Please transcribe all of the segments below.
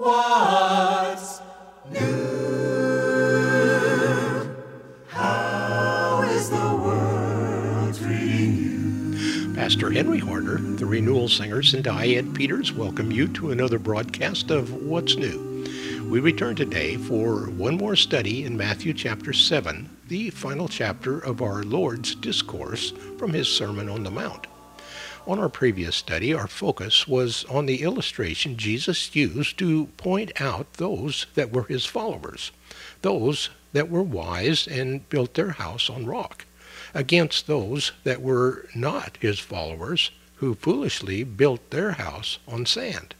What's new? How is the world treating you? Pastor Henry Harder, the Renewal Singers, and I, Ed Peters, welcome you to another broadcast of What's New. We return today for one more study in Matthew chapter 7, the final chapter of our Lord's discourse from his Sermon on the Mount. On our previous study, our focus was on the illustration Jesus used to point out those that were his followers, those that were wise and built their house on rock, against those that were not his followers, who foolishly built their house on sand.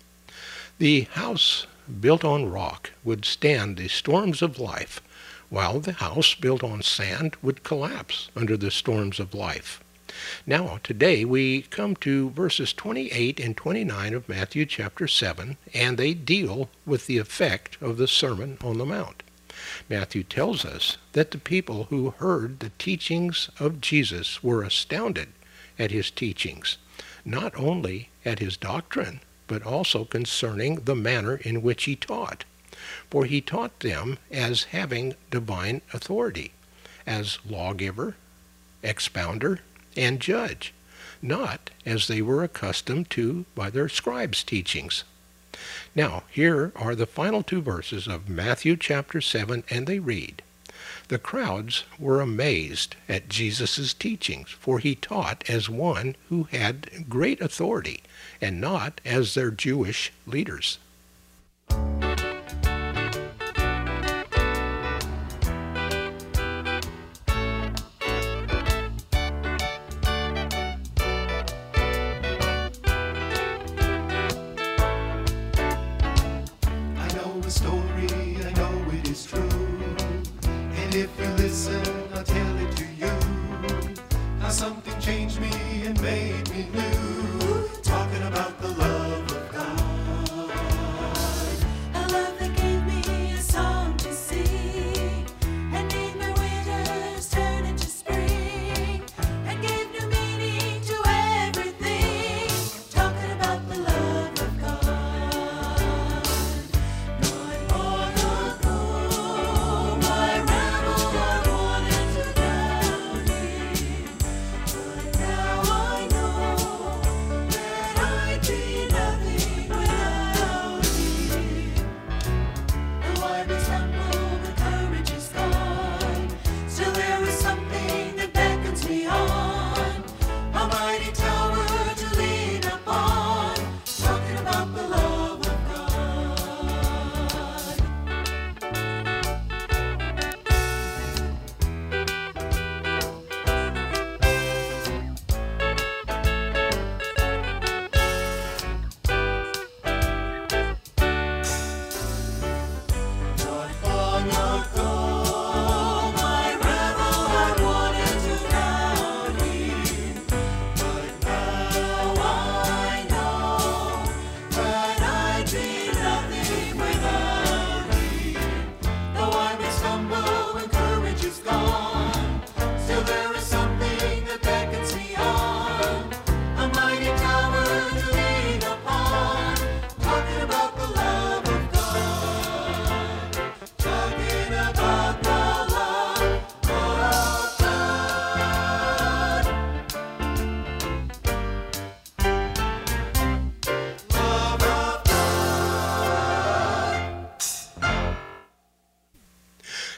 The house built on rock would stand the storms of life, while the house built on sand would collapse under the storms of life. Now, today we come to verses 28 and 29 of Matthew chapter 7, and they deal with the effect of the Sermon on the Mount. Matthew tells us that the people who heard the teachings of Jesus were astounded at his teachings, not only at his doctrine, but also concerning the manner in which he taught. For he taught them as having divine authority, as lawgiver, expounder, and judge, not as they were accustomed to by their scribes' teachings. Now, here are the final two verses of Matthew chapter 7, and they read The crowds were amazed at Jesus' teachings, for he taught as one who had great authority, and not as their Jewish leaders.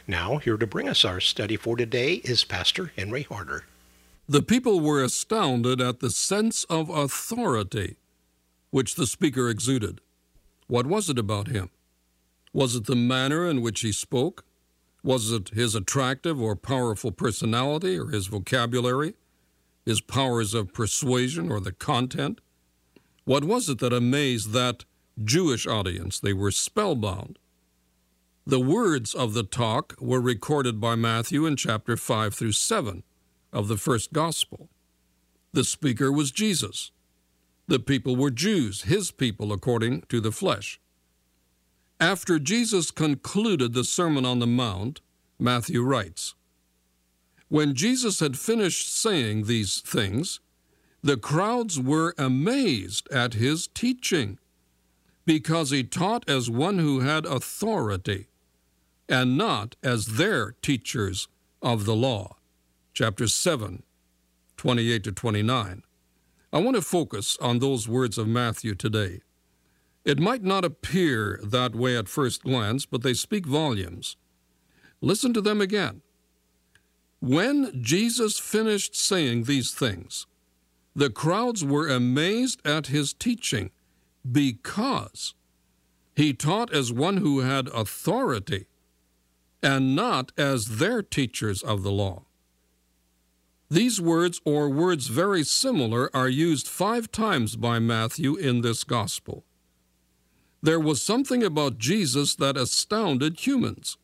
Now, here to bring us our study for today is Pastor Henry Harder. The people were astounded at the sense of authority which the speaker exuded. What was it about him? Was it the manner in which he spoke? Was it his attractive or powerful personality or his vocabulary? His powers of persuasion or the content? What was it that amazed that Jewish audience? They were spellbound. The words of the talk were recorded by Matthew in chapter 5 through 7 of the first gospel. The speaker was Jesus. The people were Jews, his people according to the flesh. After Jesus concluded the Sermon on the Mount, Matthew writes When Jesus had finished saying these things, the crowds were amazed at his teaching because he taught as one who had authority and not as their teachers of the law. Chapter 7, 28 to 29. I want to focus on those words of Matthew today. It might not appear that way at first glance, but they speak volumes. Listen to them again. When Jesus finished saying these things, the crowds were amazed at his teaching because he taught as one who had authority and not as their teachers of the law. These words, or words very similar, are used five times by Matthew in this gospel. There was something about Jesus that astounded humans.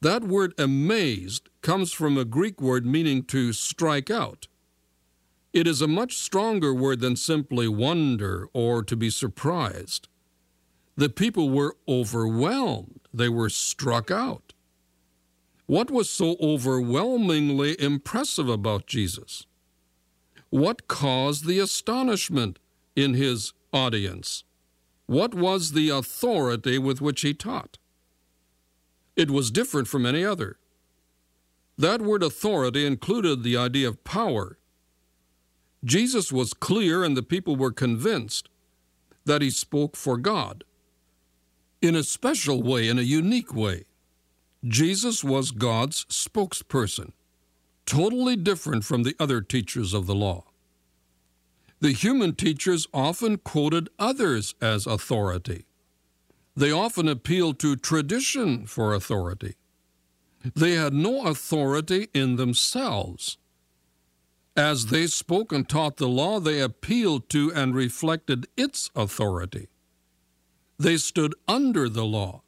That word amazed comes from a Greek word meaning to strike out. It is a much stronger word than simply wonder or to be surprised. The people were overwhelmed, they were struck out. What was so overwhelmingly impressive about Jesus? What caused the astonishment in his audience? What was the authority with which he taught? It was different from any other. That word authority included the idea of power Jesus was clear, and the people were convinced that he spoke for God. In a special way, in a unique way, Jesus was God's spokesperson, totally different from the other teachers of the law. The human teachers often quoted others as authority. They often appealed to tradition for authority. They had no authority in themselves. As they spoke and taught the law, they appealed to and reflected its authority. They stood under the law,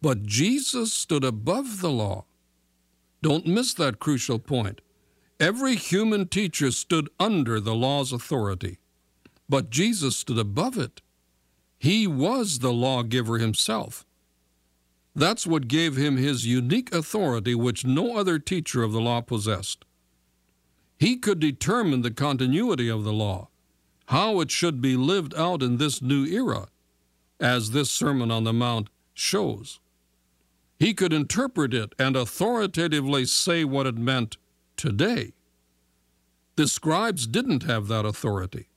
but Jesus stood above the law. Don't miss that crucial point. Every human teacher stood under the law's authority, but Jesus stood above it. He was the lawgiver himself. That's what gave him his unique authority, which no other teacher of the law possessed. He could determine the continuity of the law, how it should be lived out in this new era, as this Sermon on the Mount shows. He could interpret it and authoritatively say what it meant today. The scribes didn't have that authority.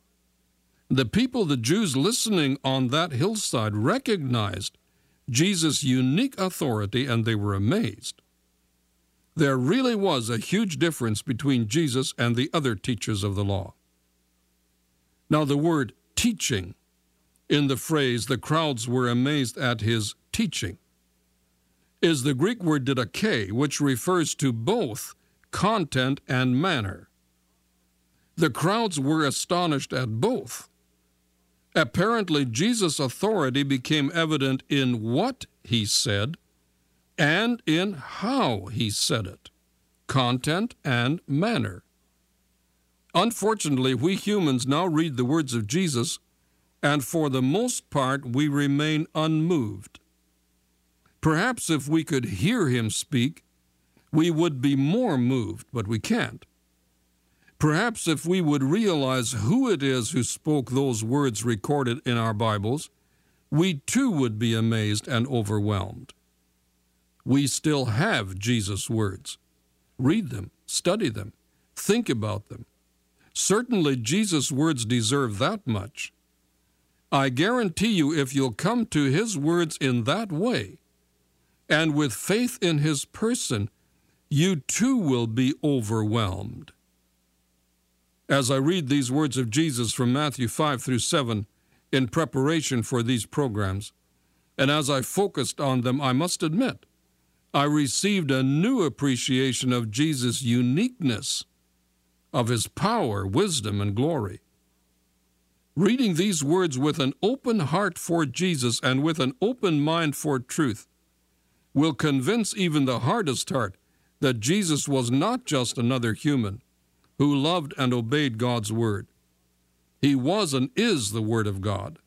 The people, the Jews listening on that hillside, recognized Jesus' unique authority and they were amazed. There really was a huge difference between Jesus and the other teachers of the law. Now, the word teaching in the phrase, the crowds were amazed at his teaching, is the Greek word didache, which refers to both content and manner. The crowds were astonished at both. Apparently, Jesus' authority became evident in what he said and in how he said it content and manner. Unfortunately, we humans now read the words of Jesus, and for the most part, we remain unmoved. Perhaps if we could hear him speak, we would be more moved, but we can't. Perhaps if we would realize who it is who spoke those words recorded in our Bibles, we too would be amazed and overwhelmed we still have Jesus' words. Read them, study them, think about them. Certainly, Jesus' words deserve that much. I guarantee you, if you'll come to His words in that way, and with faith in His person, you too will be overwhelmed. As I read these words of Jesus from Matthew 5 through 7 in preparation for these programs, and as I focused on them, I must admit, I received a new appreciation of Jesus' uniqueness, of his power, wisdom, and glory. Reading these words with an open heart for Jesus and with an open mind for truth will convince even the hardest heart that Jesus was not just another human who loved and obeyed God's word. He was and is the Word of God.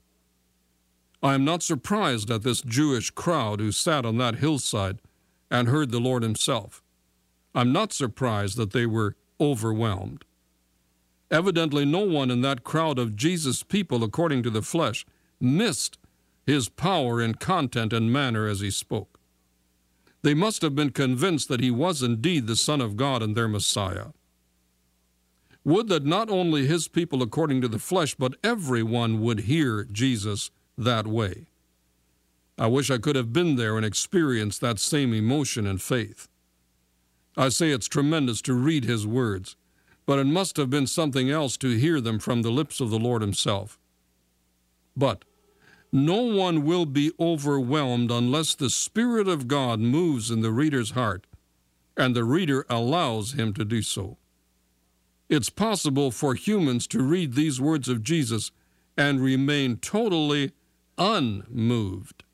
I am not surprised at this Jewish crowd who sat on that hillside and heard the Lord Himself. I'm not surprised that they were overwhelmed. Evidently, no one in that crowd of Jesus' people, according to the flesh, missed his power in content and manner as he spoke. They must have been convinced that he was indeed the Son of God and their Messiah. Would that not only his people according to the flesh, but everyone would hear Jesus that way. I wish I could have been there and experienced that same emotion and faith. I say it's tremendous to read his words, but it must have been something else to hear them from the lips of the Lord himself. But no one will be overwhelmed unless the Spirit of God moves in the reader's heart and the reader allows him to do so. It's possible for humans to read these words of Jesus and remain totally unmoved.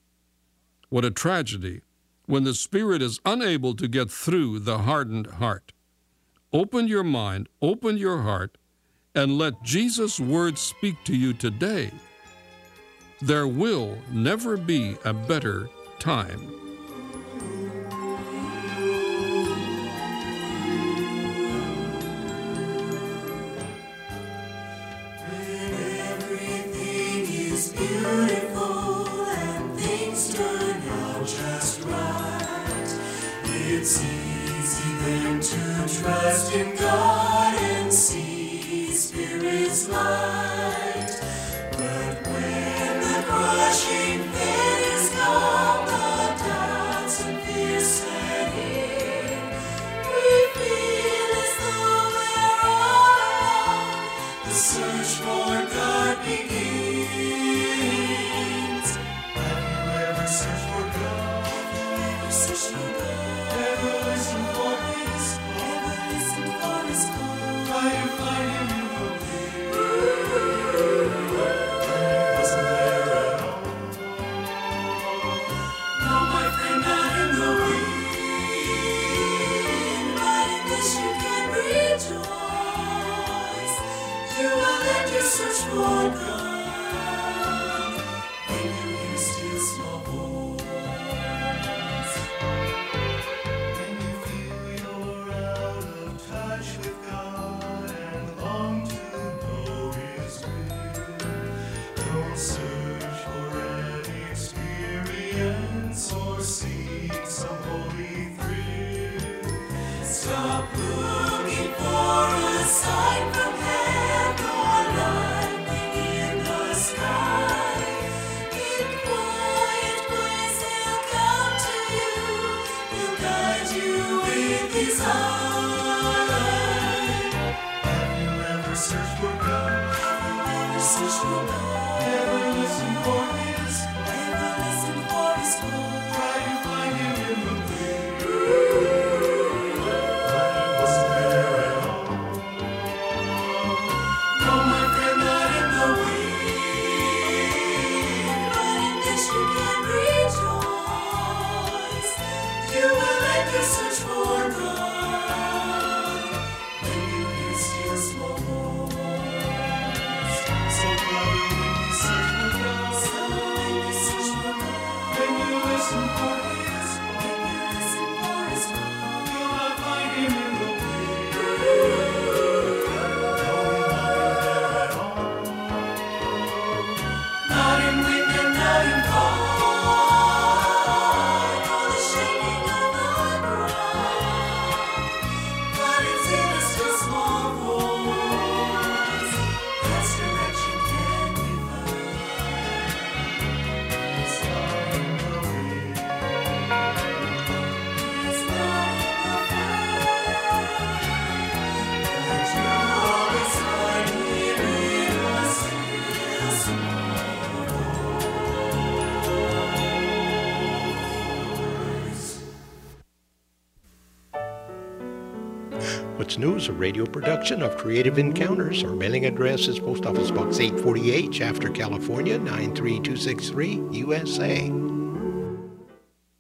What a tragedy when the Spirit is unable to get through the hardened heart. Open your mind, open your heart, and let Jesus' words speak to you today. There will never be a better time. Beautiful trust in God and see Spirit's light. But when the crushing fears come, the doubts and fears set in, we feel as though we're all alone. The search for God begins. Have you ever searched for God? Have you ever searched for God? Ever listened for What's New a radio production of Creative Encounters. Our mailing address is Post Office Box 840, Shafter California, 93263, USA.